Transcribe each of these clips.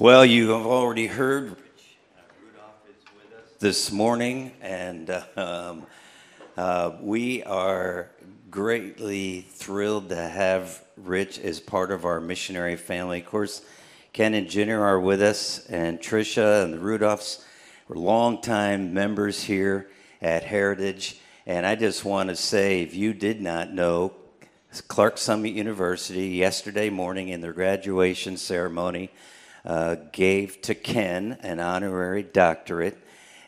Well, you have already heard Rudolph is with us this morning, and um, uh, we are greatly thrilled to have Rich as part of our missionary family. Of course, Ken and Jenner are with us, and Trisha and the Rudolphs were longtime members here at Heritage. And I just want to say, if you did not know, Clarks Summit University yesterday morning in their graduation ceremony uh, gave to Ken an honorary doctorate.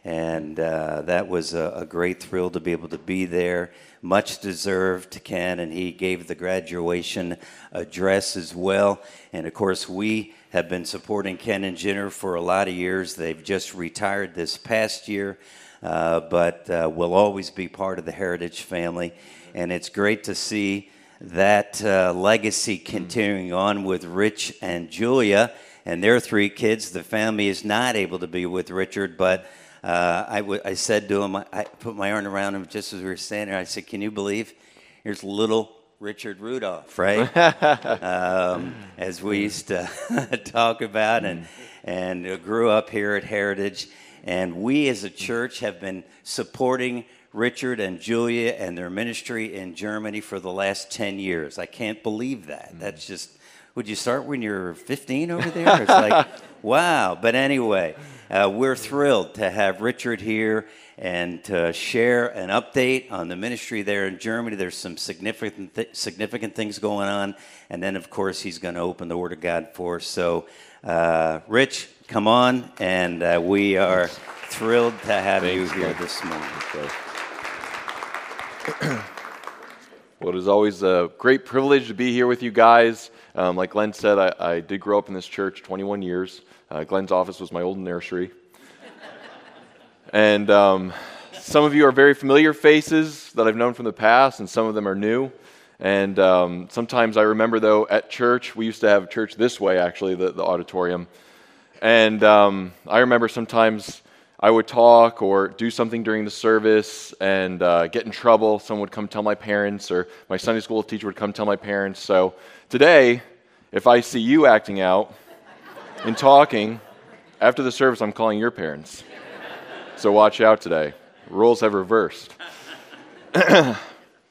And uh, that was a, a, great thrill to be able to be there. Much deserved Ken, and he gave the graduation address as well. And of course, we have been supporting Ken and Jenner for a lot of years. They've just retired this past year, uh, but uh, will always be part of the Heritage family. And it's great to see that uh, legacy continuing on with Rich and Julia and their three kids. The family is not able to be with Richard, but uh, I, w- I said to him, I put my arm around him just as we were standing there. I said, Can you believe here's little Richard Rudolph, right? um, as we used to talk about, and, and grew up here at Heritage. And we as a church have been supporting Richard and Julia and their ministry in Germany for the last 10 years. I can't believe that. That's just would you start when you're 15 over there? It's like, wow. But anyway, uh, we're thrilled to have Richard here and to share an update on the ministry there in Germany. There's some significant th- significant things going on, and then of course he's going to open the Word of God for us. So, uh, Rich, come on, and uh, we are thrilled to have Thanks, you here God. this morning. well, it is always a great privilege to be here with you guys. Um, like Glenn said, I, I, did grow up in this church 21 years. Uh, Glenn's office was my old nursery. and um, some of you are very familiar faces that I've known from the past, and some of them are new. And um, sometimes I remember, though, at church, we used to have church this way, actually, the, the auditorium. And um, I remember sometimes I would talk or do something during the service and uh, get in trouble. Someone would come tell my parents, or my Sunday school teacher would come tell my parents. So today, if I see you acting out and talking, after the service, I'm calling your parents. So watch out today. Rules have reversed.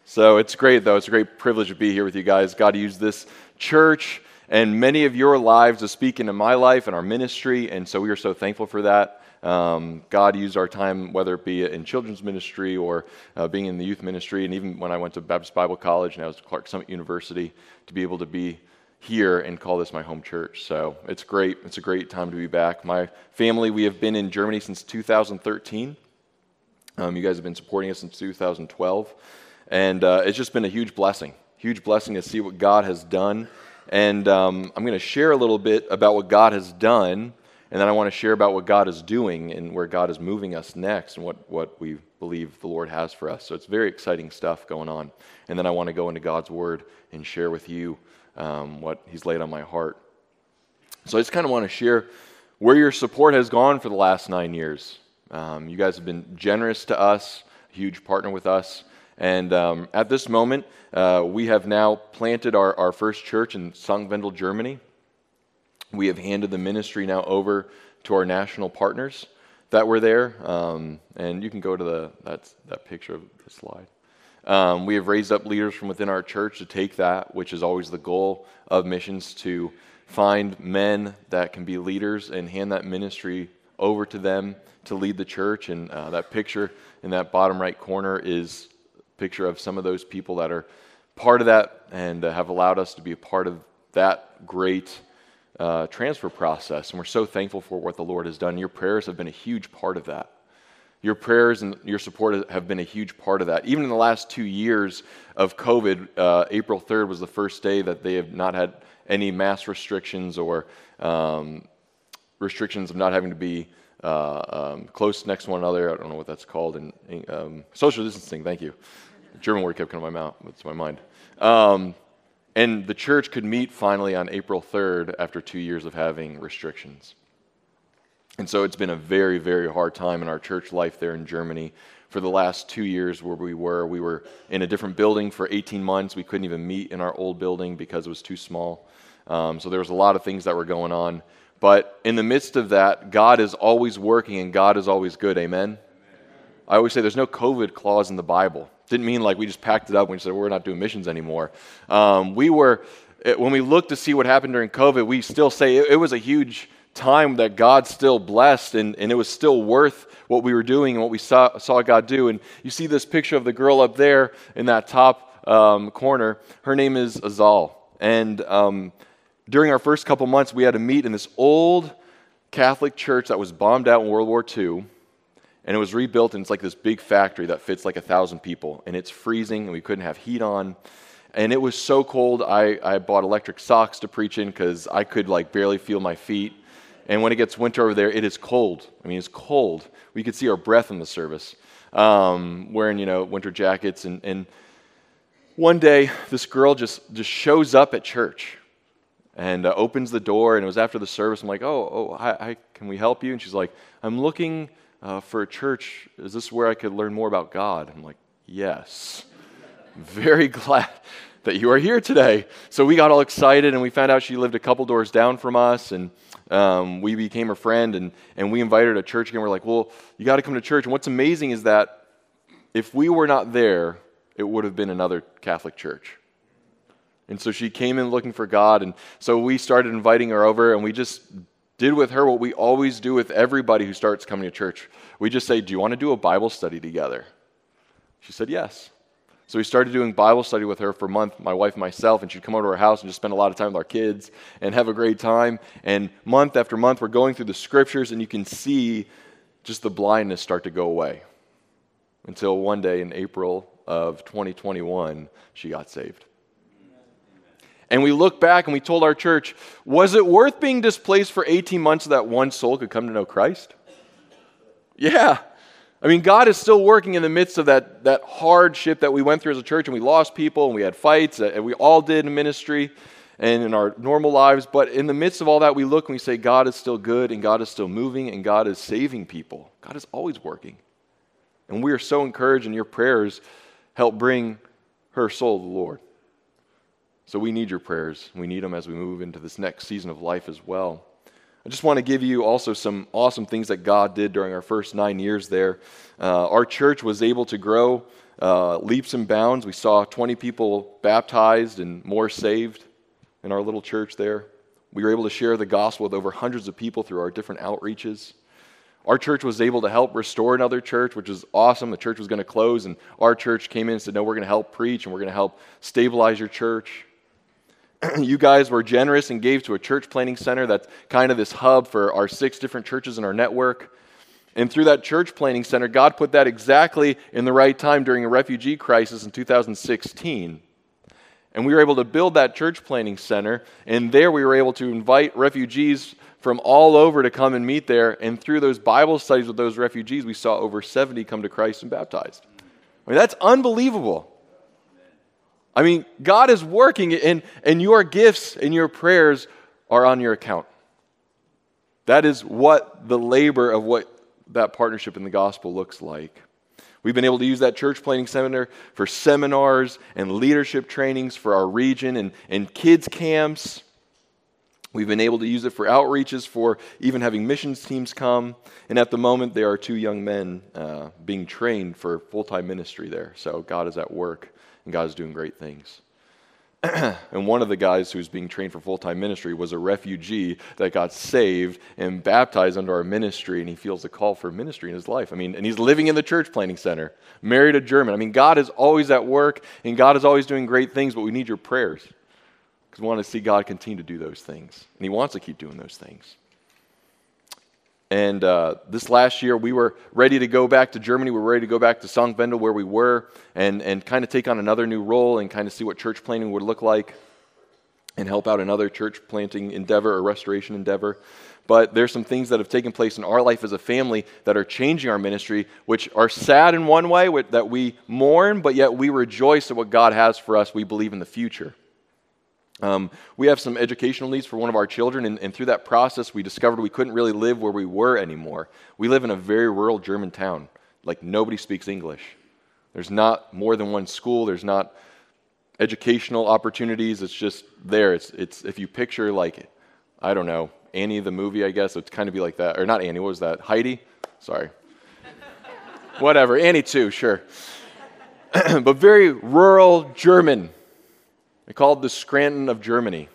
so it's great, though. It's a great privilege to be here with you guys. God used this church and many of your lives to speak into my life and our ministry, and so we are so thankful for that. Um, God used our time, whether it be in children's ministry or uh, being in the youth ministry, and even when I went to Baptist Bible College and I was at Clarks Summit University, to be able to be here and call this my home church. So it's great. It's a great time to be back. My family, we have been in Germany since 2013. Um, you guys have been supporting us since 2012. And uh, it's just been a huge blessing, huge blessing to see what God has done. And um, I'm going to share a little bit about what God has done and then I want to share about what God is doing and where God is moving us next and what, what we believe the Lord has for us. So it's very exciting stuff going on. And then I want to go into God's Word and share with you um, what He's laid on my heart. So I just kind of want to share where your support has gone for the last nine years. Um, you guys have been generous to us, huge partner with us. And um, at this moment, uh, we have now planted our, our first church in St. Wendel, Germany. We have handed the ministry now over to our national partners that were there. Um, and you can go to the, that's, that picture of the slide. Um, we have raised up leaders from within our church to take that, which is always the goal of missions, to find men that can be leaders and hand that ministry over to them to lead the church. And uh, that picture in that bottom right corner is a picture of some of those people that are part of that and uh, have allowed us to be a part of that great uh, transfer process. And we're so thankful for what the Lord has done. Your prayers have been a huge part of that. Your prayers and your support have been a huge part of that. Even in the last two years of COVID, uh, April 3rd was the first day that they have not had any mass restrictions or um, restrictions of not having to be uh, um, close next to one another. I don't know what that's called. And um, social distancing. Thank you. The German word kept coming to my mouth. It's my mind. Um, and the church could meet finally on April 3rd after two years of having restrictions. And so it's been a very, very hard time in our church life there in Germany. For the last two years where we were, we were in a different building for 18 months. We couldn't even meet in our old building because it was too small. Um, so there was a lot of things that were going on. But in the midst of that, God is always working and God is always good. Amen? I always say there's no COVID clause in the Bible. Didn't mean like we just packed it up and we said we're not doing missions anymore. Um, we were, when we look to see what happened during COVID, we still say it, it was a huge time that God still blessed and, and it was still worth what we were doing and what we saw, saw God do. And you see this picture of the girl up there in that top um, corner. Her name is Azal. And um, during our first couple months, we had to meet in this old Catholic church that was bombed out in World War II. And it was rebuilt, and it's like this big factory that fits like a thousand people. And it's freezing, and we couldn't have heat on. And it was so cold, I, I bought electric socks to preach in because I could like barely feel my feet. And when it gets winter over there, it is cold. I mean, it's cold. We could see our breath in the service, um, wearing, you know, winter jackets. And, and one day, this girl just, just shows up at church and uh, opens the door. And it was after the service. I'm like, oh, oh hi, hi can we help you? And she's like, I'm looking uh, for a church. Is this where I could learn more about God? I'm like, yes. Very glad that you are here today. So we got all excited and we found out she lived a couple doors down from us. And um, we became a friend and, and we invited her to church again. We're like, well, you got to come to church. And what's amazing is that if we were not there, it would have been another Catholic church. And so she came in looking for God. And so we started inviting her over, and we just did with her what we always do with everybody who starts coming to church. We just say, Do you want to do a Bible study together? She said, Yes. So we started doing Bible study with her for a month, my wife and myself, and she'd come over to our house and just spend a lot of time with our kids and have a great time. And month after month, we're going through the scriptures, and you can see just the blindness start to go away. Until one day in April of 2021, she got saved. And we look back and we told our church, was it worth being displaced for 18 months so that one soul could come to know Christ? Yeah. I mean, God is still working in the midst of that, that hardship that we went through as a church, and we lost people, and we had fights, and we all did in ministry and in our normal lives. But in the midst of all that, we look and we say, God is still good, and God is still moving, and God is saving people. God is always working. And we are so encouraged, and your prayers help bring her soul to the Lord. So we need your prayers. We need them as we move into this next season of life as well. I just want to give you also some awesome things that God did during our first nine years there. Uh, our church was able to grow uh, leaps and bounds. We saw 20 people baptized and more saved in our little church there. We were able to share the gospel with over hundreds of people through our different outreaches. Our church was able to help restore another church, which was awesome. The church was going to close, and our church came in and said, No, we're going to help preach and we're going to help stabilize your church. you guys were generous and gave to a church planting center that's kind of this hub for our six different churches in our network. And through that church planting center, God put that exactly in the right time during a refugee crisis in 2016. And we were able to build that church planting center. And there we were able to invite refugees from all over to come and meet there. And through those Bible studies with those refugees, we saw over 70 come to Christ and baptized. I mean, that's unbelievable. I mean, God is working, and, and your gifts and your prayers are on your account. That is what the labor of what that partnership in the gospel looks like. We've been able to use that church planting seminar for seminars and leadership trainings for our region and, and kids' camps. We've been able to use it for outreaches, for even having missions teams come. And at the moment, there are two young men uh, being trained for full time ministry there. So God is at work and God is doing great things. and one of the guys who was being trained for full time ministry was a refugee that got saved and baptized under our ministry, and he feels a call for ministry in his life. I mean, and he's living in the church planting center, married a German. I mean, God is always at work, and God is always doing great things, but we need your prayers because we want to see God continue to do those things, and He wants to keep doing those things. And uh, this last year, we were ready to go back to Germany. We were ready to go back to St. Wendel, where we were, and, and kind of take on another new role and kind of see what church planting would look like and help out another church planting endeavor or restoration endeavor. But there's some things that have taken place in our life as a family that are changing our ministry, which are sad in one way, that we mourn, but yet we rejoice at what God has for us. We believe in the future. Um, we have some educational needs for one of our children, and, and, through that process, we discovered we couldn't really live where we were anymore. We live in a very rural German town. Like, nobody speaks English. There's not more than one school, there's not educational opportunities. It's just there. It's, it's if you picture like, I don't know, Annie the movie, I guess it's kind of be like that, or not Annie. What was that? Heidi. Sorry. Whatever. Annie too. Sure. but very rural German. They called the Scranton of Germany.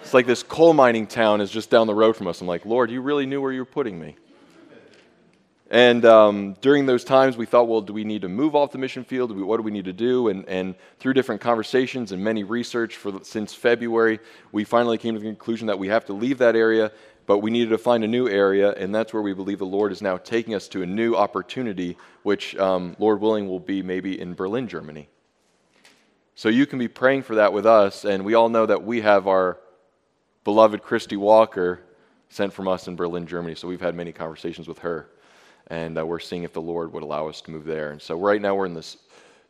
It's like this coal mining town is just down the road from us. I'm like, Lord, you really knew where you were putting me. And um, during those times, we thought, well, do we need to move off the mission field? Do we, what do we need to do? And, and through different conversations and many research for, since February, we finally came to the conclusion that we have to leave that area, but we needed to find a new area, and that's where we believe the Lord is now taking us to a new opportunity, which, um, Lord willing, will be maybe in Berlin, Germany. So you can be praying for that with us, and we all know that we have our beloved Christy Walker sent from us in Berlin, Germany. So we've had many conversations with her and uh, we're seeing if the Lord would allow us to move there. And so right now we're in this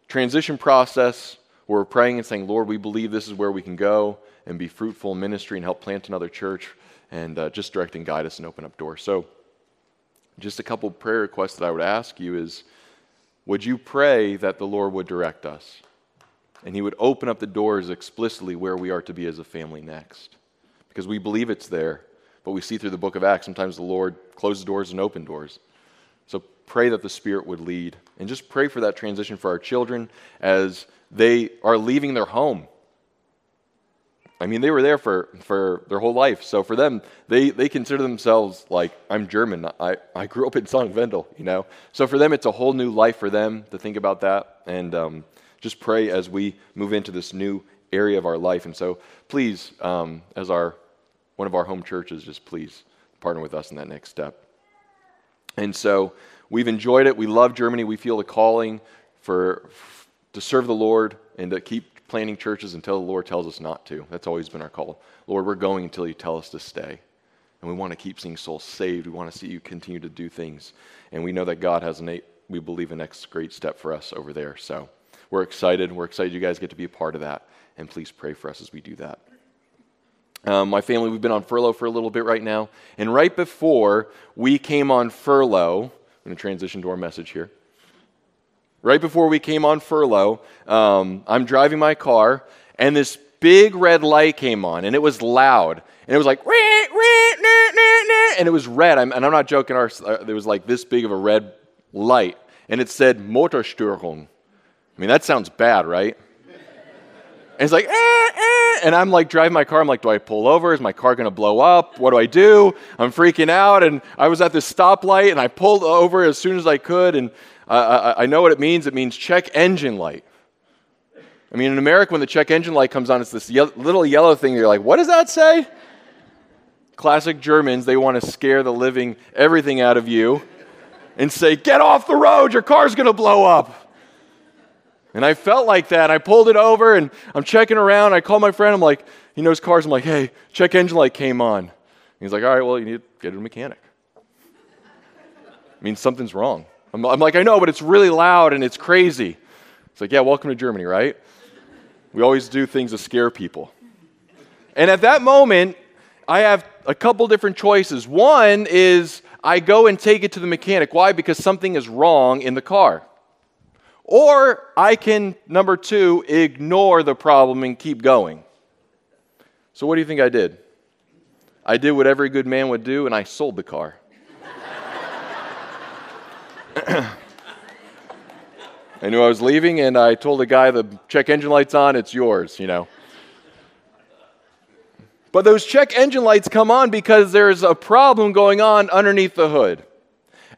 transition process we're praying and saying, Lord, we believe this is where we can go and be fruitful in ministry and help plant another church and uh, just direct and guide us and open up doors. So just a couple prayer requests that I would ask you is, would you pray that the Lord would direct us? And he would open up the doors explicitly where we are to be as a family next. Because we believe it's there, but we see through the book of Acts sometimes the Lord closes doors and open doors So pray that the Spirit would lead. And just pray for that transition for our children as they are leaving their home. I mean, they were there for, for their whole life. So for them, they, they consider themselves like, I'm German. I, I grew up in St. Wendel, you know? So for them, it's a whole new life for them to think about that. And um, just pray as we move into this new area of our life. And so please, um, as our one of our home churches, just please partner with us in that next step. And so We've enjoyed it. We love Germany. We feel the calling for, to serve the Lord and to keep planting churches until the Lord tells us not to. That's always been our call. Lord, we're going until you tell us to stay. And we want to keep seeing souls saved. We want to see you continue to do things. And we know that God has an, we believe, a next great step for us over there. So we're excited. and We're excited you guys get to be a part of that. And please pray for us as we do that. Um, my family, we've been on furlough for a little bit right now. And right before we came on furlough, I'm going to transition to our message here. Right before we came on furlough, um, I'm driving my car, and this big red light came on, and it was loud. And it was like, and it was red. I'm, and I'm not joking, our, uh, it was like this big of a red light. And it said Motorstörung. I mean, that sounds bad, right? And it's like, eh, eh. and I'm like driving my car. I'm like, do I pull over? Is my car to blow up? What do I do? I'm freaking out. And I was at this stoplight and I pulled over as soon as I could. And I, I know what it means. It means check engine light. I mean, in America, when the check engine light comes on, it's this ye- little yellow thing. You're like, what does that say? Classic Germans, they want to scare the living everything out of you and say, get off the road, your car's going to blow up. And I felt like that. I pulled it over and I'm checking around. I call my friend. I'm like, he knows cars. I'm like, hey, check engine light came on. he's like, all right, well, you need to get to a mechanic. I mean, something's wrong. I'm, I'm like, I know, but it's really loud and it's crazy. It's like, yeah, welcome to Germany, right? We always do things to scare people. And at that moment, I have a couple different choices. One is I go and take it to the mechanic. Why? Because something is wrong in the car. Or I can, number two, ignore the problem and keep going. So, what do you think I did? I did what every good man would do, and I sold the car. I knew I was leaving, and I told the guy, the check engine light's on, it's yours, you know. But those check engine lights come on because there's a problem going on underneath the hood.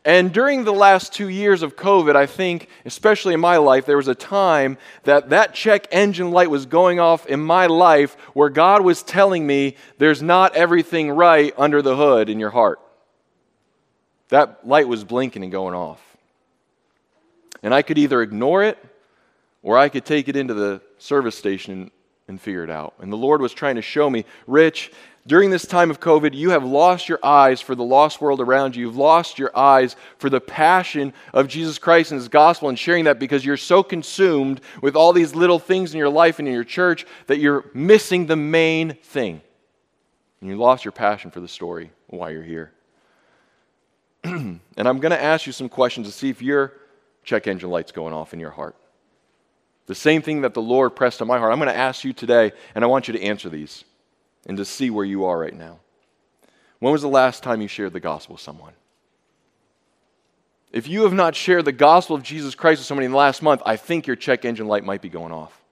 And during the last two years of COVID, I think, especially in my life, there was a time that that check engine light was going off in my life where God was telling me there's not everything right under the hood in your heart. That light was blinking and going off. And I could either ignore it or I could take it into the service station and figure it out. And the Lord was trying to show me, Rich, during this time of COVID, you have lost your eyes for the lost world around you. You've lost your eyes for the passion of Jesus Christ and His gospel and sharing that because you're so consumed with all these little things in your life and in your church that you're missing the main thing. And you lost your passion for the story why you're here. and I'm going to ask you some questions to see if your check engine light's going off in your heart. The same thing that the Lord pressed on my heart. I'm going to ask you today, and I want you to answer these and to see where you are right now. When was the last time you shared the gospel with someone? If you have not shared the gospel of Jesus Christ with somebody in the last month, I think your check engine light might be going off.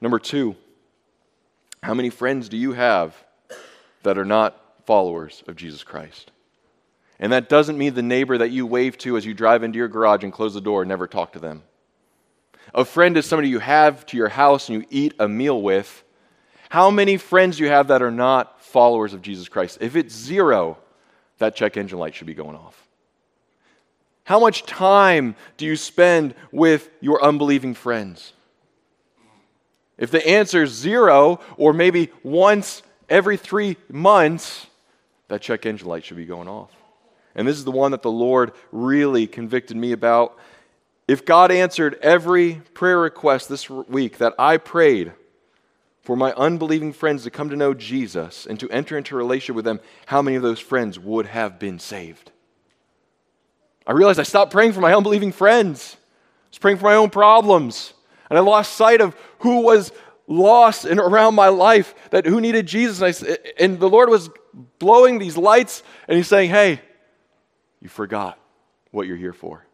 Number two, how many friends do you have that are not followers of Jesus Christ? And that doesn't mean the neighbor that you wave to as you drive into your garage and close the door and never talk to them. A friend is somebody you have to your house and you eat a meal with. How many friends you have that are not followers of Jesus Christ? If it's zero, that check engine light should be going off. How much time do you spend with your unbelieving friends? If the answer is zero, or maybe once every three months, that check engine light should be going off. And this is the one that the Lord really convicted me about. If God answered every prayer request this week that I prayed for my unbelieving friends to come to know Jesus and to enter into a relationship with them, how many of those friends would have been saved? I realized I stopped praying for my unbelieving friends. I was praying for my own problems. And I lost sight of who was lost and around my life, that who needed Jesus. And, I, and the Lord was blowing these lights, and He's saying, Hey, you forgot what you're here for.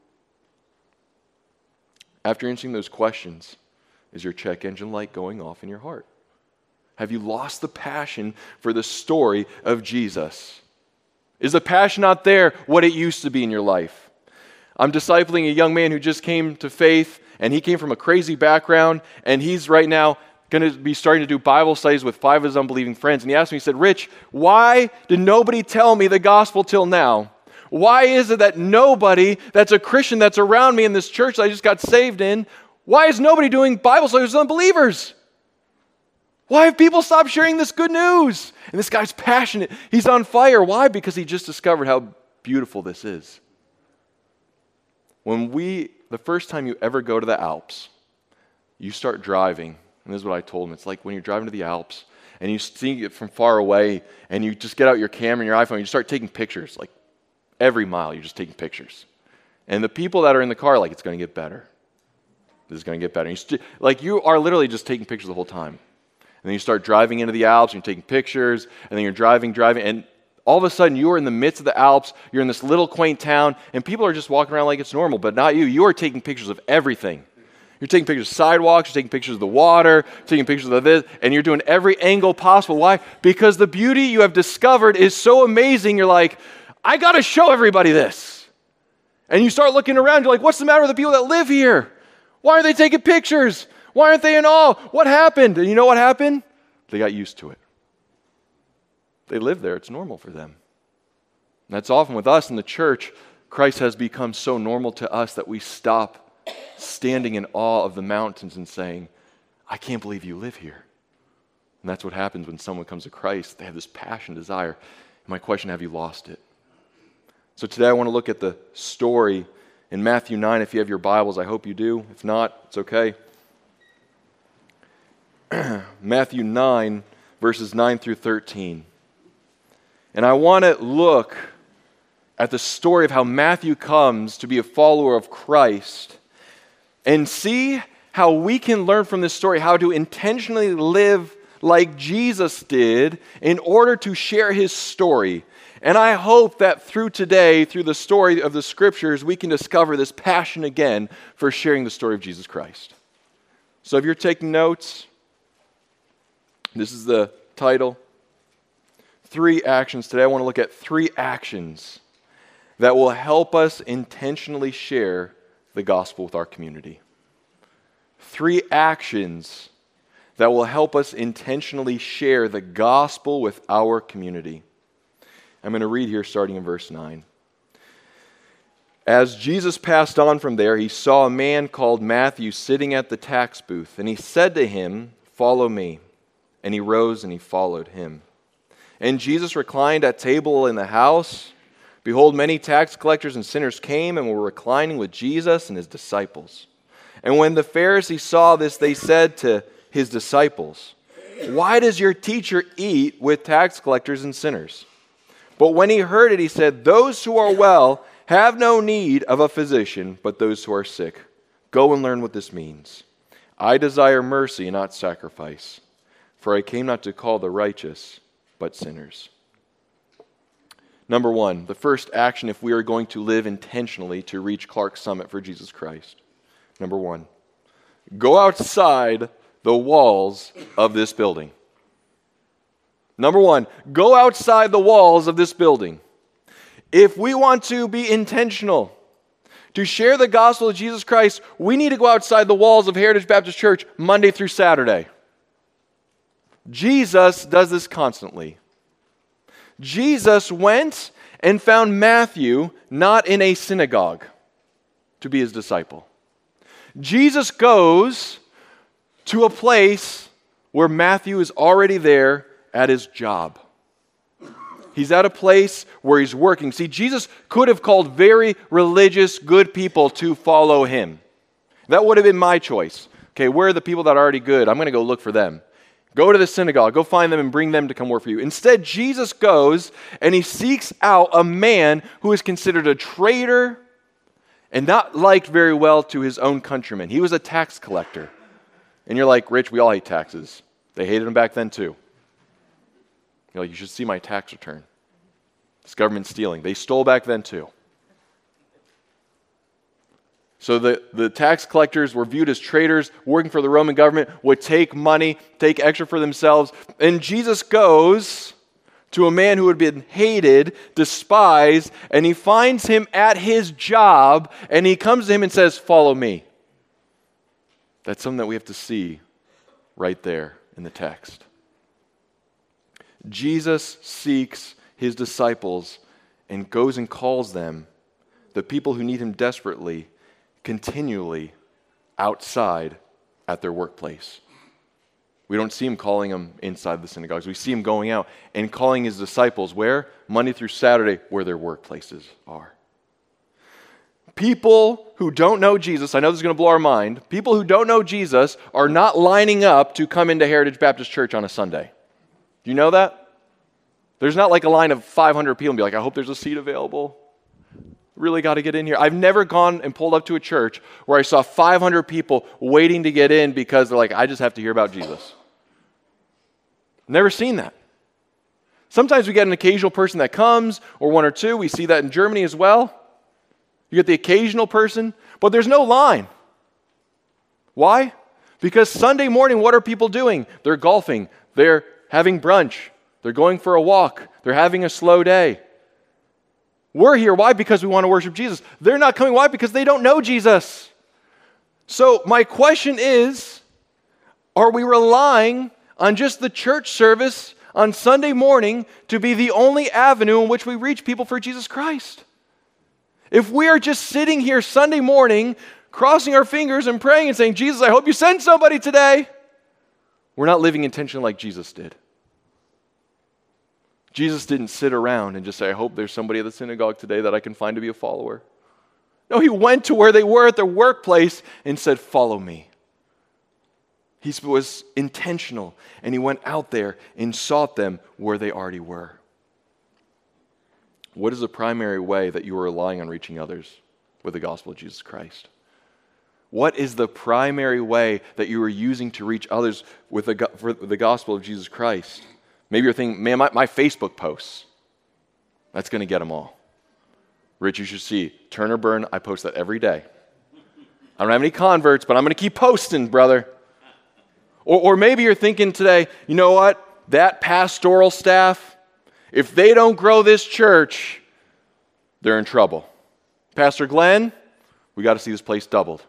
After answering those questions, is your check engine light going off in your heart? Have you lost the passion for the story of Jesus? Is the passion not there what it used to be in your life? I'm discipling a young man who just came to faith, and he came from a crazy background, and he's right now going to be starting to do Bible studies with five of his unbelieving friends. And he asked me, he said, Rich, why did nobody tell me the gospel till now? Why is it that nobody that's a Christian that's around me in this church that I just got saved in, why is nobody doing Bible studies with unbelievers? Why have people stopped sharing this good news? And this guy's passionate. He's on fire. Why? Because he just discovered how beautiful this is. When we, the first time you ever go to the Alps, you start driving, and this is what I told him. It's like when you're driving to the Alps and you see it from far away, and you just get out your camera and your iPhone, and you start taking pictures. Like every mile, you're just taking pictures. And the people that are in the car, like, it's going to get better. This is going to get better. You st- like you are literally just taking pictures the whole time. And then you start driving into the Alps, and you're taking pictures, and then you're driving, driving, and all of a sudden you are in the midst of the Alps, you're in this little quaint town, and people are just walking around like it's normal, but not you. You are taking pictures of everything. You're taking pictures of sidewalks, you're taking pictures of the water, taking pictures of this, and you're doing every angle possible. Why? Because the beauty you have discovered is so amazing, you're like, I gotta show everybody this. And you start looking around, you're like, what's the matter with the people that live here? Why are they taking pictures? Why aren't they in awe? What happened? And you know what happened? They got used to it. They live there, it's normal for them. And that's often with us in the church. Christ has become so normal to us that we stop standing in awe of the mountains and saying, I can't believe you live here. And that's what happens when someone comes to Christ. They have this passion, desire. My question have you lost it? So today I want to look at the story in Matthew 9. If you have your Bibles, I hope you do. If not, it's okay. Matthew 9, verses 9 through 13. And I want to look at the story of how Matthew comes to be a follower of Christ and see how we can learn from this story how to intentionally live like Jesus did in order to share his story. And I hope that through today, through the story of the scriptures, we can discover this passion again for sharing the story of Jesus Christ. So if you're taking notes, this is the title. Three actions. Today I want to look at three actions that will help us intentionally share the gospel with our community. Three actions that will help us intentionally share the gospel with our community. I'm going to read here starting in verse 9. As Jesus passed on from there, he saw a man called Matthew sitting at the tax booth, and he said to him, Follow me. And he rose and he followed him. And Jesus reclined at table in the house. Behold, many tax collectors and sinners came and were reclining with Jesus and his disciples. And when the Pharisees saw this, they said to his disciples, Why does your teacher eat with tax collectors and sinners? But when he heard it, he said, Those who are well have no need of a physician, but those who are sick. Go and learn what this means. I desire mercy, not sacrifice, for I came not to call the righteous, but sinners. Number one, the first action if we are going to live intentionally to reach Clarks Summit for Jesus Christ. Number one, go outside the walls of this building. Number one, go outside the walls of this building. If we want to be intentional, to share the gospel of Jesus Christ, we need to go outside the walls of Heritage Baptist Church Monday through Saturday. Jesus does this constantly. Jesus went and found Matthew not in a synagogue to be his disciple. Jesus goes to a place where Matthew is already there at his job. He's at a place where he's working. See, Jesus could have called very religious, good people to follow him. That would have been my choice. Okay, where are the people that are already good? I'm going to go look for them. Go to the synagogue, go find them and bring them to come work for you. Instead, Jesus goes and he seeks out a man who is considered a traitor and not liked very well to his own countrymen. He was a tax collector. And you're like, Rich, we all hate taxes. They hated him back then too. You're like, you should see my tax return. This government stealing. They stole back then too. So the, the tax collectors were viewed as traitors, working for the Roman government, would take money, take extra for themselves. And Jesus goes to a man who had been hated, despised, and he finds him at his job, and he comes to him and says, Follow me. That's something that we have to see right there in the text. Jesus seeks his disciples and goes and calls them, the people who need him desperately, continually outside at their workplace. We don't see him calling them inside the synagogues. We see him going out and calling his disciples where? Monday through Saturday, where their workplaces are. People who don't know Jesus, I know this is going to blow our mind, people who don't know Jesus are not lining up to come into Heritage Baptist Church on a Sunday. Do you know that? There's not like a line of 500 people and be like, I hope there's a seat available. Really got to get in here. I've never gone and pulled up to a church where I saw 500 people waiting to get in because they're like, I just have to hear about Jesus. Never seen that. Sometimes we get an occasional person that comes, or one or two. We see that in Germany as well. You get the occasional person, but there's no line. Why? Because Sunday morning, what are people doing? They're golfing, they're having brunch, they're going for a walk. They're having a slow day. We're here. Why? Because we want to worship Jesus. They're not coming. Why? Because they don't know Jesus. So, my question is are we relying on just the church service on Sunday morning to be the only avenue in which we reach people for Jesus Christ? If we are just sitting here Sunday morning, crossing our fingers and praying and saying, Jesus, I hope you send somebody today, we're not living intentionally like Jesus did. Jesus didn't sit around and just say, I hope there's somebody at the synagogue today that I can find to be a follower. No, he went to where they were at their workplace and said, Follow me. He was intentional and he went out there and sought them where they already were. What is the primary way that you are relying on reaching others with the gospel of Jesus Christ? What is the primary way that you are using to reach others with the, gospel of Jesus Christ? Maybe you're thinking, man, my, my Facebook posts, that's going to get them all. Rich, you should see Turn or Burn. I post that every day. I don't have any converts, but I'm going to keep posting, brother. Or, or maybe you're thinking today, you know what? That pastoral staff, if they don't grow this church, they're in trouble. Pastor Glenn, we got to see this place doubled.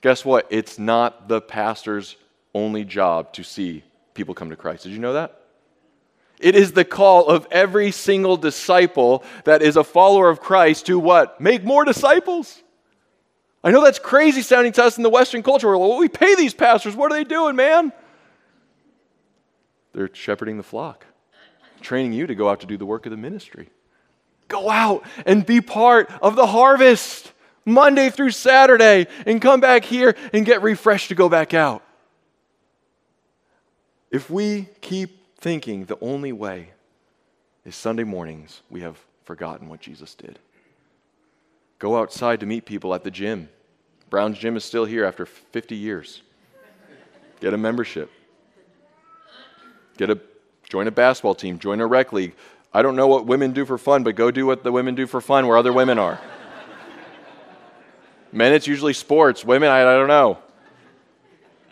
Guess what? It's not the pastor's only job to see people come to Christ. Did you know that? It is the call of every single disciple that is a follower of Christ to what? Make more disciples. I know that's crazy sounding to us in the Western culture. We're like, well, we pay these pastors. What are they doing, man? They're shepherding the flock, training you to go out to do the work of the ministry. Go out and be part of the harvest Monday through Saturday and come back here and get refreshed to go back out. If we keep thinking the only way is Sunday mornings, we have forgotten what Jesus did. Go outside to meet people at the gym. Brown's Gym is still here after 50 years. Get a membership. Get a join a basketball team, join a rec league. I don't know what women do for fun, but go do what the women do for fun where other women are. Men, it's usually sports. Women, I, I don't know.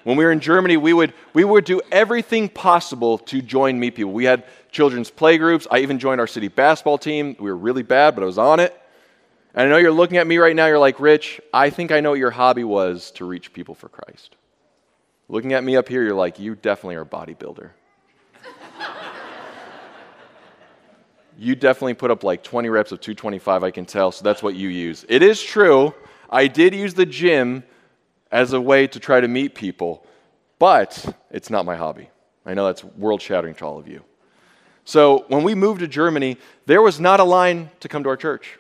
When we were in Germany, we would, we would do everything possible to join Meet People. We had children's play groups. I even joined our city basketball team. We were really bad, but I was on it. And I know you're looking at me right now, you're like, Rich, I think I know what your hobby was to reach people for Christ. Looking at me up here, you're like, you definitely are a bodybuilder. you definitely put up like 20 reps of 225, I can tell, so that's what you use. It is true, I did use the gym as a way to try to meet people, but it's not my hobby. I know that's world shattering to all of you. So when we moved to Germany, there was not a line to come to our church.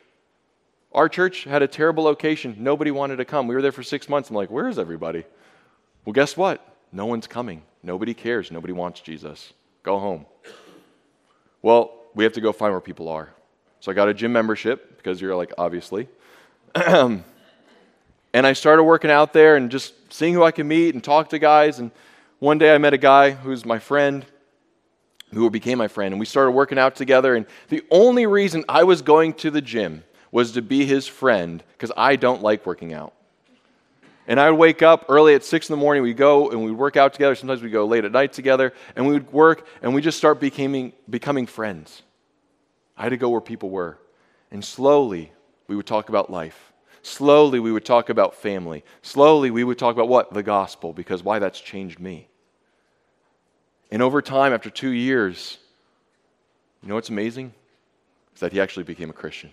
Our church had a terrible location. Nobody wanted to come. We were there for six months. I'm like, where is everybody? Well, guess what? No one's coming. Nobody cares. Nobody wants Jesus. Go home. Well, we have to go find where people are. So I got a gym membership because you're like, obviously. and I started working out there and just seeing who I could meet and talk to guys. And one day I met a guy who's my friend, who became my friend, and we started working out together. And the only reason I was going to the gym was to be his friend because I don't like working out. And I would wake up early at six in the morning. We'd go and we'd work out together. Sometimes we'd go late at night together. And we would work and we just start becoming, becoming friends. I had to go where people were. And slowly we would talk about life. Slowly we would talk about family. Slowly we would talk about what? The gospel, because why that's changed me. And over time, after two years, you know what's amazing? Is that he actually became a Christian.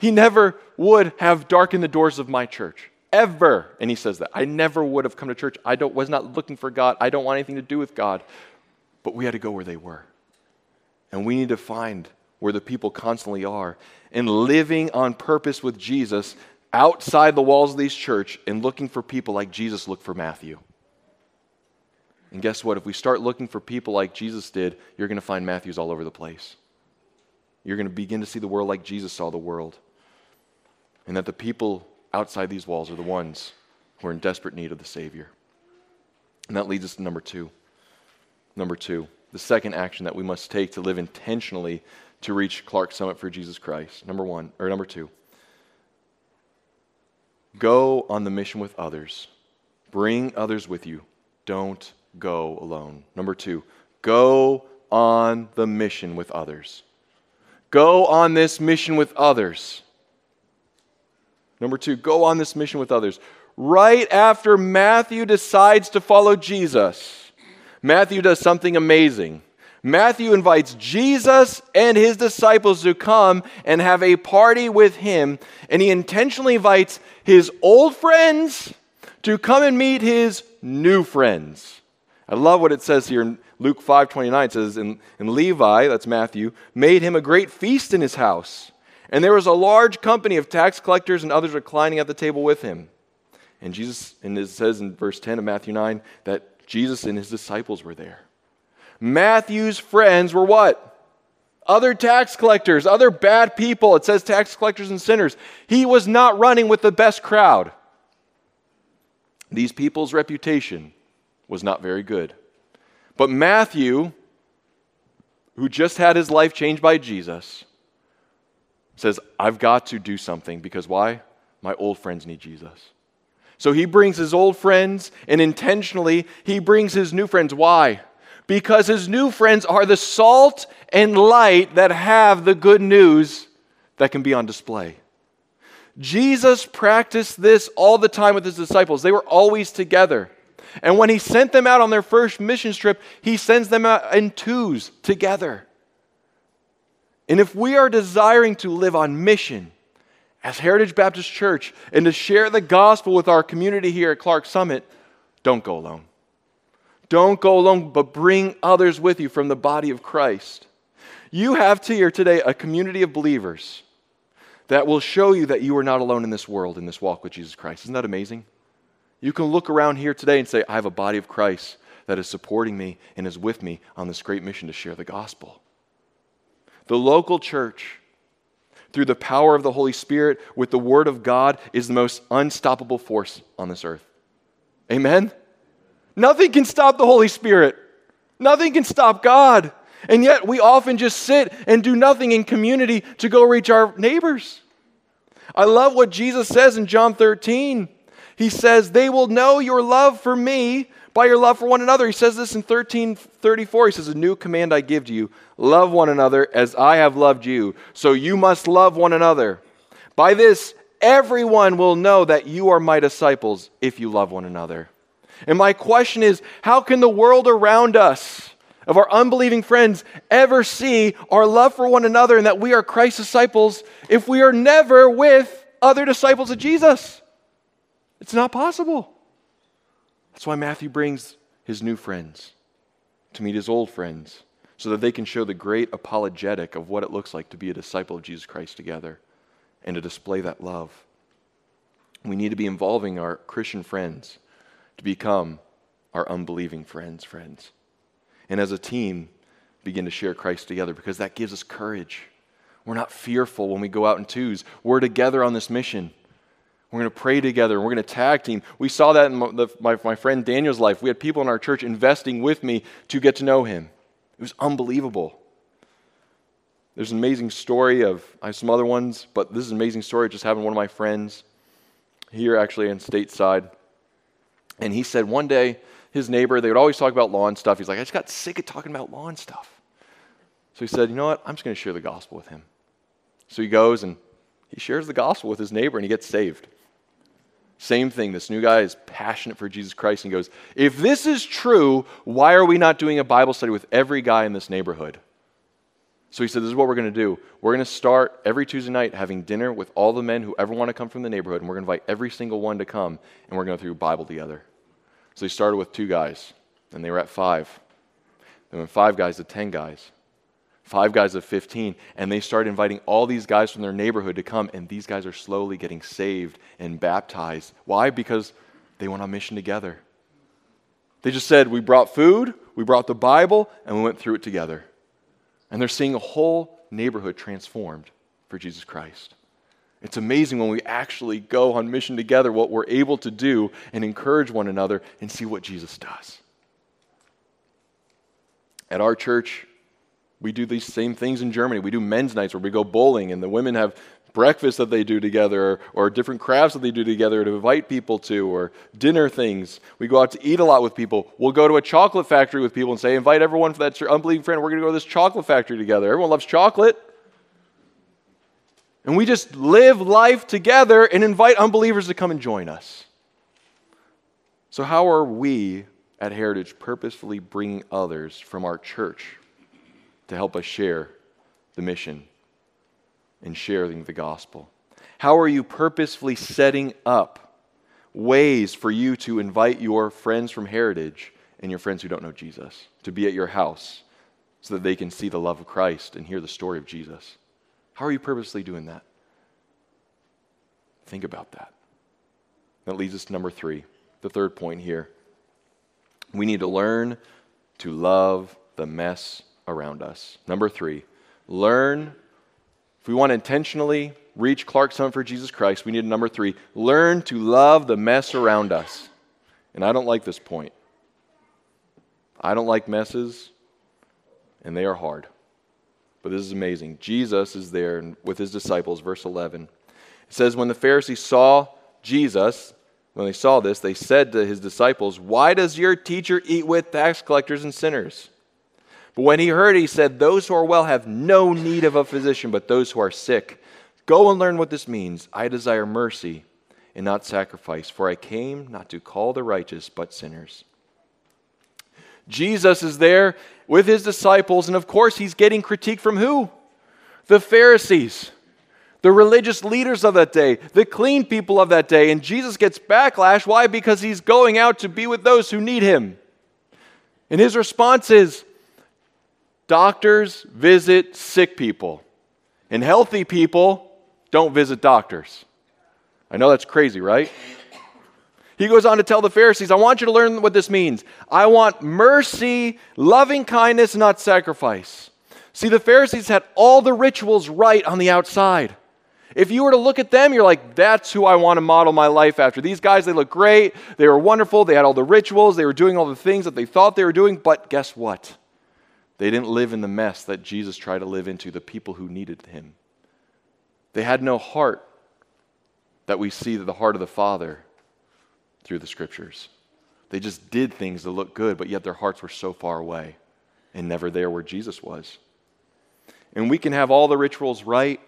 He never would have darkened the doors of my church. Ever. And he says that. I never would have come to church. I don't, was not looking for God. I don't want anything to do with God. But we had to go where they were. And we need to find where the people constantly are and living on purpose with Jesus outside the walls of these church and looking for people like Jesus looked for Matthew. And guess what? If we start looking for people like Jesus did, you're going to find Matthews all over the place. You're going to begin to see the world like Jesus saw the world and that the people outside these walls are the ones who are in desperate need of the Savior. And that leads us to number two. Number two, the second action that we must take to live intentionally to reach Clarks Summit for Jesus Christ. Number one, or number two, go on the mission with others. Bring others with you. Don't go alone. Number two, go on the mission with others. Go on this mission with others. Number two, go on this mission with others. Right after Matthew decides to follow Jesus, Matthew does something amazing. Matthew invites Jesus and his disciples to come and have a party with him, and he intentionally invites his old friends to come and meet his new friends. I love what it says here in Luke 5 29. It says, and, and Levi, that's Matthew, made him a great feast in his house and there was a large company of tax collectors and others reclining at the table with him. And Jesus, and it says in verse 10 of Matthew 9 that Jesus and his disciples were there. Matthew's friends were what? Other tax collectors, other bad people. It says tax collectors and sinners. He was not running with the best crowd. These people's reputation was not very good. But Matthew, who just had his life changed by Jesus, says, I've got to do something because why? My old friends need Jesus. So he brings his old friends, and intentionally, he brings his new friends. Why? Because his new friends are the salt and light that have the good news that can be on display. Jesus practiced this all the time with his disciples, they were always together. And when he sent them out on their first mission trip, he sends them out in twos together. And if we are desiring to live on mission as Heritage Baptist Church and to share the gospel with our community here at Clarks Summit, don't go alone. Don't go alone, but bring others with you from the body of Christ. You have here today a community of believers that will show you that you are not alone in this world, in this walk with Jesus Christ. Isn't that amazing? You can look around here today and say, I have a body of Christ that is supporting me and is with me on this great mission to share the gospel the local church, through the power of the Holy Spirit with the Word of God is the most unstoppable force on this earth. Amen? Nothing can stop the Holy Spirit, nothing can stop God. And yet, we often just sit and do nothing in community to go reach our neighbors. I love what Jesus says in John 13. He says, They will know your love for me by your love for one another. He says this in 1334. He says, A new command I give to you love one another as I have loved you. So you must love one another. By this, everyone will know that you are my disciples if you love one another. And my question is how can the world around us, of our unbelieving friends, ever see our love for one another and that we are Christ's disciples if we are never with other disciples of Jesus? It's not possible. That's why Matthew brings his new friends to meet his old friends so that they can show the great apologetic of what it looks like to be a disciple of Jesus Christ together and to display that love. We need to be involving our Christian friends to become our unbelieving friends' friends. And as a team, begin to share Christ together because that gives us courage. We're not fearful when we go out in twos. We're together on this mission. We're going to pray together. We're going to tag team. We saw that in my, my, my, friend Daniel's life. We had people in our church investing with me to get to know him. It was unbelievable. There's an amazing story of, I have some other ones, but this is an amazing story just having one of my friends here actually in stateside. And he said one day, his neighbor, they would always talk about lawn stuff. He's like, I just got sick of talking about lawn stuff. So he said, You know what? I'm just going to share the gospel with him. So he goes and he shares the gospel with his neighbor and he gets saved. Same thing. This new guy is passionate for Jesus Christ and goes, If this is true, why are we not doing a Bible study with every guy in this neighborhood? So he said, This is what we're going to do. We're going to start every Tuesday night having dinner with all the men who ever want to come from the neighborhood, and we're going to invite every single one to come, and we're going to go through Bible together. So he started with two guys, and they were at five. Then went five guys to 10 guys, five guys of 15, and they started inviting all these guys from their neighborhood to come, and these guys are slowly getting saved and baptized. Why? Because they went on mission together. They just said, We brought food, we brought the Bible, and we went through it together. And they're seeing a whole neighborhood transformed for Jesus Christ. It's amazing when we actually go on mission together what we're able to do and encourage one another and see what Jesus does. At our church, we do these same things in Germany. We do men's nights where we go bowling and the women have breakfast that they do together or, or, different crafts that they do together to invite people to or dinner things. We go out to eat a lot with people. We'll go to a chocolate factory with people and say, invite everyone for that unbelieving friend. We're going to go to this chocolate factory together. Everyone loves chocolate. And we just live life together and invite unbelievers to come and join us. So, how are we at Heritage purposefully bringing others from our church to help us share the mission and sharing the gospel? How are you purposefully setting up ways for you to invite your friends from Heritage and your friends who don't know Jesus to be at your house so that they can see the love of Christ and hear the story of Jesus? How are you purposely doing that? Think about that. That leads us to number three, the third point here. We need to learn to love the mess around us. Number three, learn if we want to intentionally reach Clarkson for Jesus Christ, we need number three learn to love the mess around us. And I don't like this point. I don't like messes, and they are hard. But this is amazing. Jesus is there with his disciples, verse 11. It says, When the Pharisees saw Jesus, when they saw this, they said to his disciples, Why does your teacher eat with tax collectors and sinners? But when he heard he said, Those who are well have no need of a physician, but those who are sick. Go and learn what this means. I desire mercy and not sacrifice, for I came not to call the righteous, but sinners. Jesus is there with his disciples, and of course, he's getting critique from who? The Pharisees, the religious leaders of that day, the clean people of that day. And Jesus gets backlash. Why? Because he's going out to be with those who need him. And his response is, Doctors visit sick people, and healthy people don't visit doctors. I know that's crazy, right? He goes on to tell the Pharisees, I want you to learn what this means. I want mercy, loving kindness, not sacrifice. See, the Pharisees had all the rituals right on the outside. If you were to look at them, you're like, that's who I want to model my life after. These guys, they look great. They were wonderful. They had all the rituals. They were doing all the things that they thought they were doing. But guess what? They didn't live in the mess that Jesus tried to live into, the people who needed him. They had no heart that we see the heart of the Father through the scriptures. They just did things that looked good, but yet their hearts were so far away and never there where Jesus was. And we can have all the rituals right.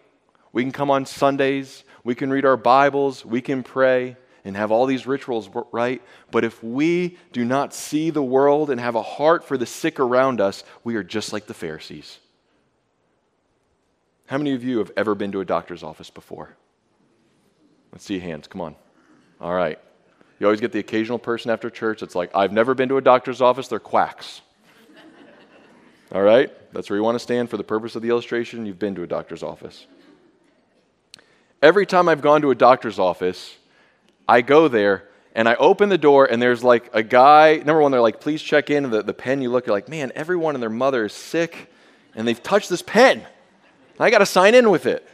We can come on Sundays. We can read our Bibles. We can pray and have all these rituals right. But if we do not see the world and have a heart for the sick around us, we are just like the Pharisees. How many of you have ever been to a doctor's office before? Let's see hands. Come on. All right. You always get the occasional person after church that's like, I've never been to a doctor's office. They're quacks. All right? That's where you want to stand for the purpose of the illustration. You've been to a doctor's office. Every time I've gone to a doctor's office, I go there and I open the door and there's like a guy. Number one, they're like, please check in. The, the pen you look, you're like, man, everyone and their mother is sick and they've touched this pen. I got to sign in with it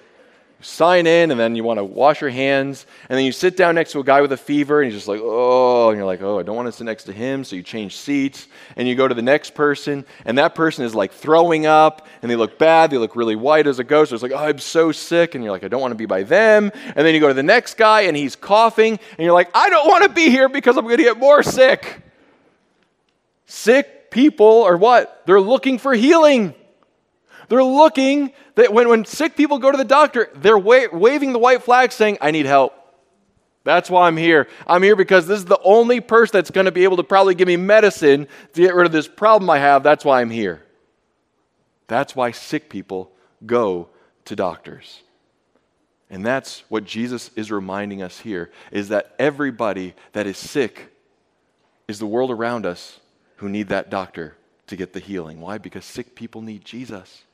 sign in and then you want to wash your hands and then you sit down next to a guy with a fever and he's just like oh and you're like oh i don't want to sit next to him so you change seats and you go to the next person and that person is like throwing up and they look bad they look really white as a ghost it's like oh i'm so sick and you're like i don't want to be by them and then you go to the next guy and he's coughing and you're like i don't want to be here because i'm going to get more sick. Sick people are what? They're looking for healing they're looking that when, when sick people go to the doctor, they're wa- waving the white flag saying, I need help. That's why I'm here. I'm here because this is the only person that's going to be able to probably give me medicine to get rid of this problem I have. That's why I'm here. That's why sick people go to doctors. And that's what Jesus is reminding us here is that everybody that is sick is the world around us who need that doctor to get the healing. Why? Because sick people need Jesus.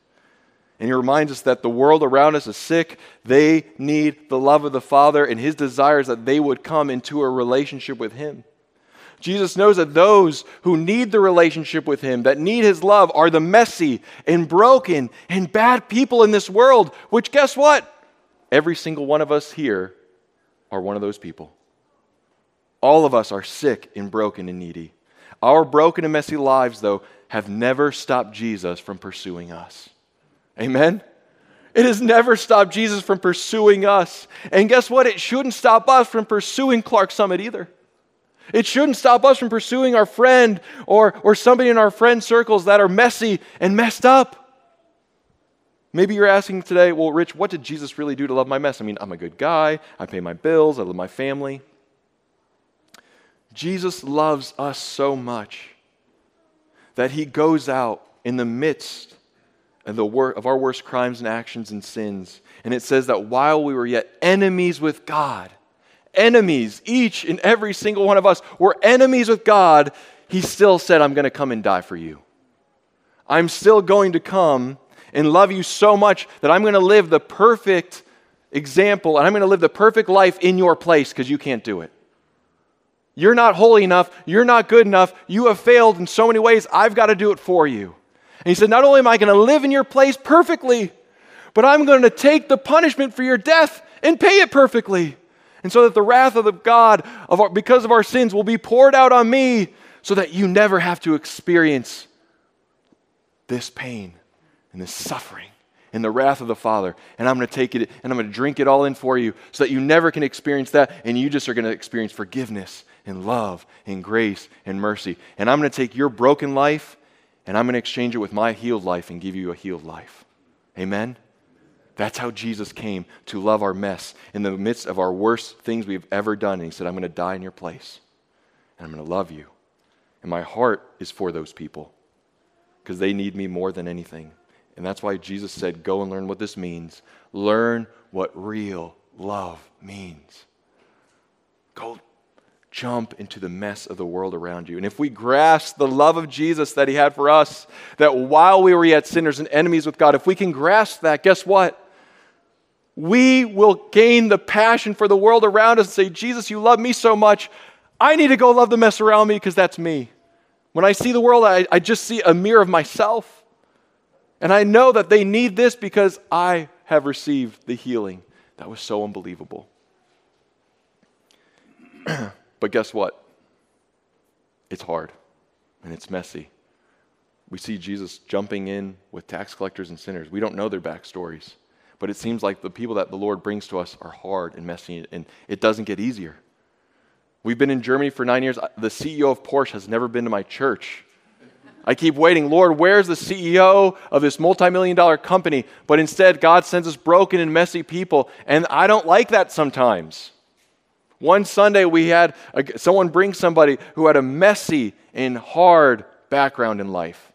And he reminds us that the world around us is sick. They need the love of the Father, and his desire is that they would come into a relationship with him. Jesus knows that those who need the relationship with him, that need his love, are the messy and broken and bad people in this world, which, guess what? Every single one of us here are one of those people. All of us are sick and broken and needy. Our broken and messy lives, though, have never stopped Jesus from pursuing us. Amen? It has never stopped Jesus from pursuing us. And guess what? It shouldn't stop us from pursuing Clarks Summit either. It shouldn't stop us from pursuing our friend or, or somebody in our friend circles that are messy and messed up. Maybe you're asking today, well, Rich, what did Jesus really do to love my mess? I mean, I'm a good guy, I pay my bills, I love my family. Jesus loves us so much that he goes out in the midst and the wor- of our worst crimes and actions and sins. And it says that while we were yet enemies with God, enemies, each and every single one of us were enemies with God, he still said, I'm going to come and die for you. I'm still going to come and love you so much that I'm going to live the perfect example and I'm going to live the perfect life in your place because you can't do it. You're not holy enough. You're not good enough. You have failed in so many ways. I've got to do it for you. He said, Not only am I going to live in your place perfectly, but I'm going to take the punishment for your death and pay it perfectly. And so that the wrath of the God, of our, because of our sins, will be poured out on me so that you never have to experience this pain and this suffering and the wrath of the Father. And I'm going to take it and I'm going to drink it all in for you so that you never can experience that and you just are going to experience forgiveness and love and grace and mercy. And I'm going to take your broken life and I'm going to exchange it with my healed life and give you a healed life. Amen? That's how Jesus came to love our mess in the midst of our worst things we've ever done. And He said, I'm going to die in your place, and I'm going to love you. And my heart is for those people because they need me more than anything. And that's why Jesus said, Go and learn what this means. Learn what real love means. Go jump into the mess of the world around you. And if we grasp the love of Jesus that he had for us, that while we were yet sinners and enemies with God, if we can grasp that, guess what? We will gain the passion for the world around us and say, Jesus, you love me so much. I need to go love the mess around me because that's me. When I see the world, I, I just see a mirror of myself. And I know that they need this because I have received the healing That was so unbelievable. but guess what? It's hard and it's messy. We see Jesus jumping in with tax collectors and sinners. We don't know their backstories, but it seems like the people that the Lord brings to us are hard and messy, and it doesn't get easier. We've been in Germany for nine years. The CEO of Porsche has never been to my church. I keep waiting, Lord, where's the CEO of this multi million dollar company? But instead, God sends us broken and messy people, and I don't like that sometimes. One Sunday, we had a, someone bring somebody who had a messy and hard background in life.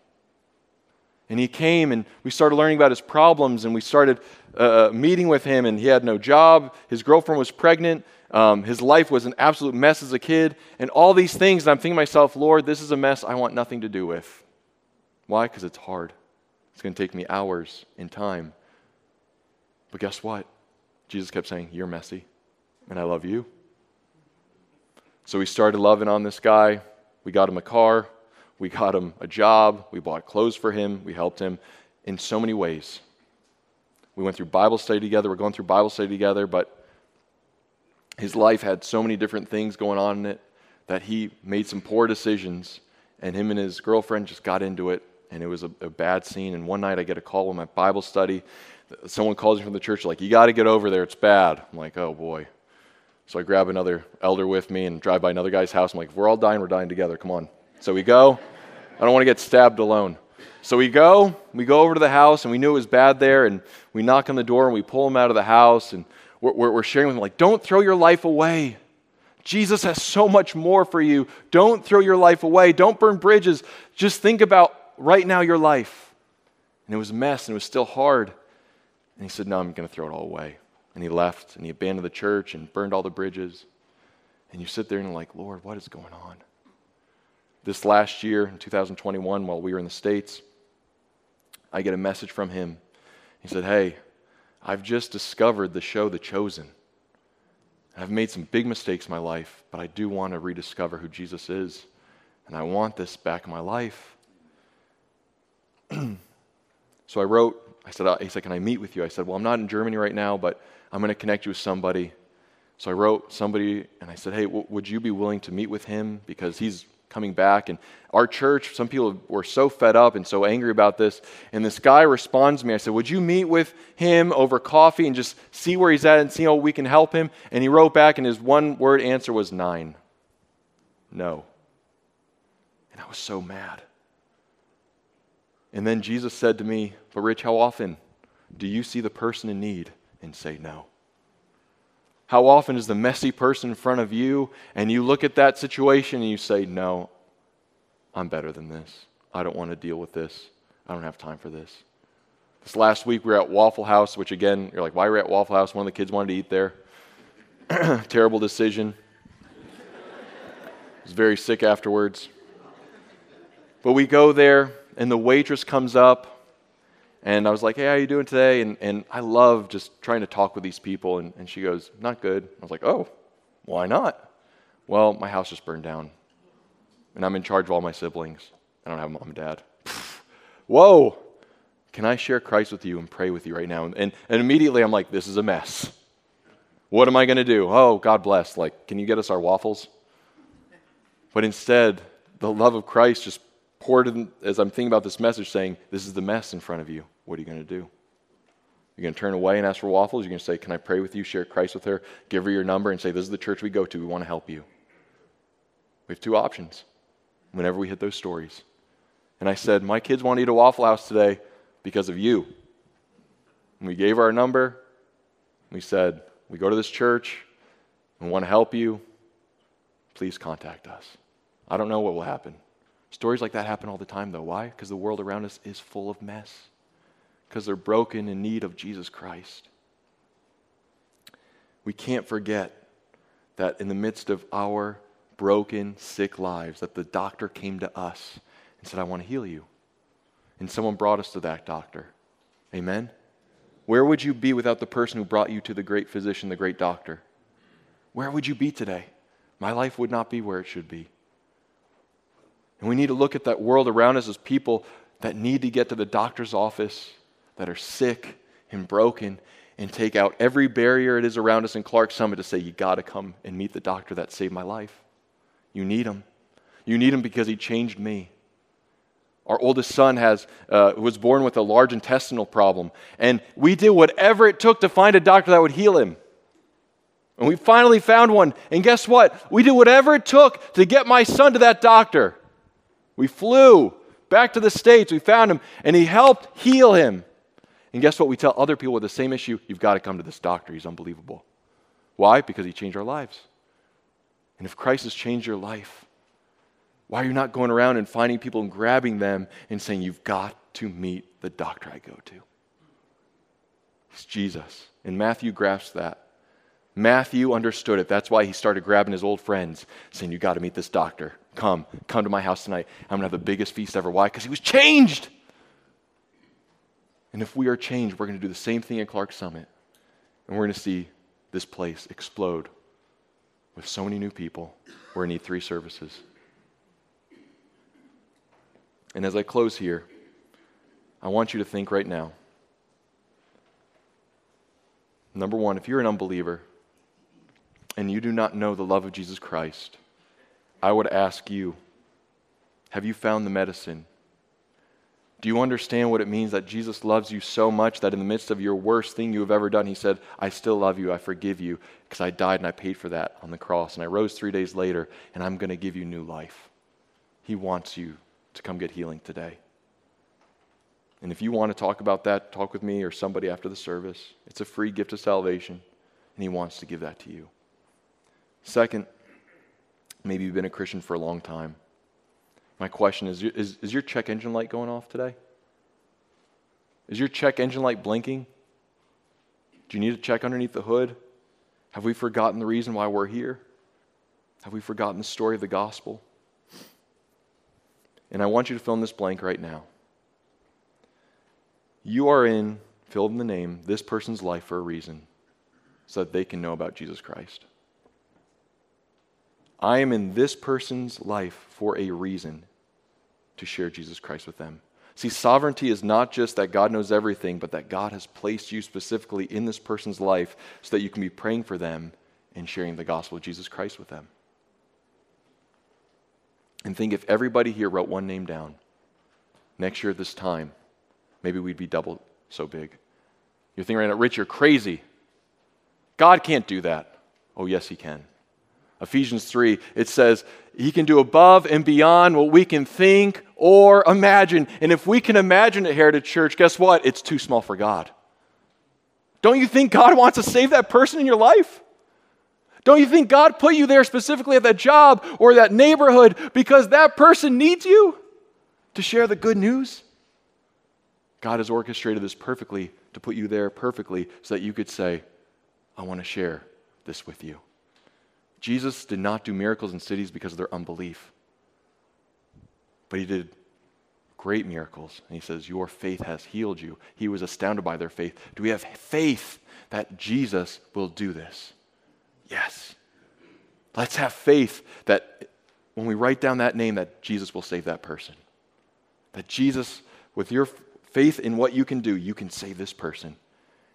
And he came and we started learning about his problems and we started uh, meeting with him. And he had no job. His girlfriend was pregnant. Um, his life was an absolute mess as a kid, and all these things. And I'm thinking to myself, Lord, this is a mess I want nothing to do with. Why? Because it's hard. It's going to take me hours in time. But guess what? Jesus kept saying, You're messy, and I love you. So we started loving on this guy. We got him a car. We got him a job. We bought clothes for him. We helped him in so many ways. We went through Bible study together. We're going through Bible study together, but his life had so many different things going on in it that he made some poor decisions, and him and his girlfriend just got into it, and it was a, a bad scene. And one night I get a call in my Bible study. Someone calls me from the church, like, You got to get over there, it's bad. I'm like, Oh boy. So I grab another elder with me and drive by another guy's house. I'm like, If we're all dying, we're dying together, come on. So we go. I don't want to get stabbed alone. So we go, we go over to the house, and we knew it was bad there, and we knock on the door and we pull him out of the house, and we're, we're sharing with them, like, don't throw your life away. Jesus has so much more for you. Don't throw your life away. Don't burn bridges. Just think about right now your life. And it was a mess and it was still hard. And he said, No, I'm going to throw it all away. And he left and he abandoned the church and burned all the bridges. And you sit there and you're like, Lord, what is going on? This last year, in 2021, while we were in the States, I get a message from him. He said, Hey, I've just discovered the show The Chosen. I've made some big mistakes in my life, but I do want to rediscover who Jesus is. And I want this back in my life. so I wrote, I said, uh, he said, Can I meet with you? I said, Well, I'm not in Germany right now, but I'm going to connect you with somebody. So I wrote somebody and I said, Hey, w- would you be willing to meet with him? Because he's coming back. And our church, some people were so fed up and so angry about this. And this guy responds to me. I said, Would you meet with him over coffee and just see where he's at and see how we can help him? And he wrote back, and his one word answer was nein. No. And I was so mad. And then Jesus said to me, But Rich, how often do you see the person in need and say no? How often is the messy person in front of you and you look at that situation and you say, No, I'm better than this. I don't want to deal with this. I don't have time for this. This last week we were at Waffle House, which again, you're like, why were we at Waffle House? One of the kids wanted to eat there. Terrible decision. I was very sick afterwards. But we go there, and the waitress comes up and I was like, hey, how are you doing today? And, and I love just trying to talk with these people. And, and she goes, not good. I was like, oh, why not? Well, my house just burned down. And I'm in charge of all my siblings. I don't have mom and dad. Whoa! Can I share Christ with you and pray with you right now? And, and, and immediately I'm like, this is a mess. What am I going to do? Oh, God bless. Like, can you get us our waffles? But instead, the love of Christ just poured in as I'm thinking about this message, saying, This is the mess in front of you. What are you going to do? You're going to turn away and ask for waffles? You're going to say, Can I pray with you? Share Christ with her? Give her your number and say, This is the church we go to. We want to help you. We have two options whenever we hit those stories. And I said, My kids want to eat a Waffle House today because of you. And we gave our number. We said, We go to this church. We want to help you. Please contact us. I don't know what will happen. Stories like that happen all the time, though. Why? Because the world around us is full of mess, because they're broken in need of Jesus Christ. We can't forget that in the midst of our broken, sick lives, that the doctor came to us and said, I want to heal you. And someone brought us to that doctor. Amen? Where would you be without the person who brought you to the great physician, the great doctor? Where would you be today? My life would not be where it should be. And we need to look at that world around us as people that need to get to the doctor's office, that are sick and broken, and take out every barrier it is around us in Clarks Summit to say, You got to come and meet the doctor that saved my life. You need him. You need him because he changed me. Our oldest son has, uh, was born with a large intestinal problem, and we did whatever it took to find a doctor that would heal him. And we finally found one. And guess what? We did whatever it took to get my son to that doctor. We flew back to the States. We found him, and he helped heal him. And guess what? We tell other people with the same issue you've got to come to this doctor. He's unbelievable. Why? Because he changed our lives. And if Christ has changed your life, why are you not going around and finding people and grabbing them and saying, You've got to meet the doctor I go to? It's Jesus. And Matthew grasped that. Matthew understood it. That's why he started grabbing his old friends, saying, "You've got to meet this doctor. Come, come to my house tonight. I'm going to have the biggest feast ever. Why? Because he was changed. And if we are changed, we're going to do the same thing at Clarks Summit. And we're going to see this place explode with so many new people. We're going to need three services. And as I close here, I want you to think right now. Number one, if you're an unbeliever and you do not know the love of Jesus Christ, I would ask you have you found the medicine? Do you understand what it means that Jesus loves you so much that in the midst of your worst thing you have ever done, He said, I still love you, I forgive you, because I died and I paid for that on the cross, and I rose three days later, and I'm going to give you new life. He wants you to come get healing today. And if you want to talk about that, talk with me or somebody after the service. It's a free gift of salvation, and He wants to give that to you. Second, maybe you've been a Christian for a long time. My question is, is, is your check engine light going off today? Is your check engine light blinking? Do you need to check underneath the hood? Have we forgotten the reason why we're here? Have we forgotten the story of the gospel? And I want you to fill in this blank right now. You are in, filled in the name, this person's life for a reason, so that they can know about Jesus Christ. I am in this person's life for a reason to share Jesus Christ with them. See, sovereignty is not just that God knows everything, but that God has placed you specifically in this person's life so that you can be praying for them and sharing the gospel of Jesus Christ with them. And think if everybody here wrote one name down, next year at this time, maybe we'd be double so big. You're thinking right now, Rich, you're crazy. God can't do that. Oh, yes, He can. Ephesians 3, it says, He can do above and beyond what we can think or imagine. And if we can imagine at Heritage Church, guess what? It's too small for God. Don't you think God wants to save that person in your life? Don't you think God put you there specifically at that job or that neighborhood because that person needs you to share the good news? God has orchestrated this perfectly to put you there perfectly so that you could say, I want to share this with you. Jesus did not do miracles in cities because of their unbelief, but he did great miracles. And he says, Your faith has healed you. He was astounded by their faith. Do we have faith that Jesus will do this? Yes. Let's have faith that when we write down that name, that Jesus will save that person. That Jesus, with your faith in what you can do, you can save this person.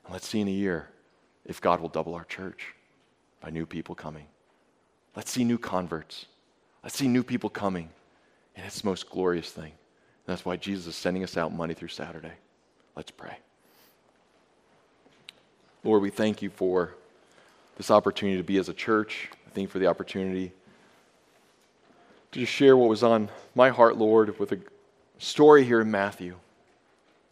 And let's see in a year if God will double our church by new people coming. Let's see new converts. Let's see new people coming. And it's the most glorious thing. And that's why Jesus is sending us out Monday through Saturday. Let's pray. Lord, we thank you for this opportunity to be as a church. I thank you for the opportunity to just share what was on my heart, Lord, with a story here in Matthew.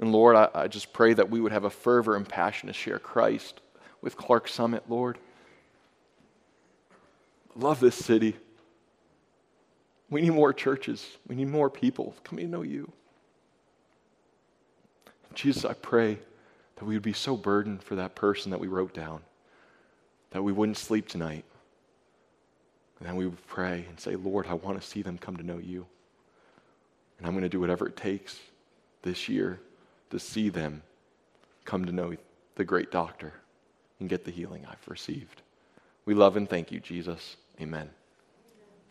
And Lord, I, I just pray that we would have a fervor and passion to share Christ with Clarks Summit, Lord. Love this city. We need more churches. We need more people coming to know you. Jesus, I pray that we would be so burdened for that person that we wrote down that we wouldn't sleep tonight. And then we would pray and say, Lord, I want to see them come to know you. And I'm going to do whatever it takes this year to see them come to know the great doctor and get the healing I've received. We love and thank you, Jesus. Amen.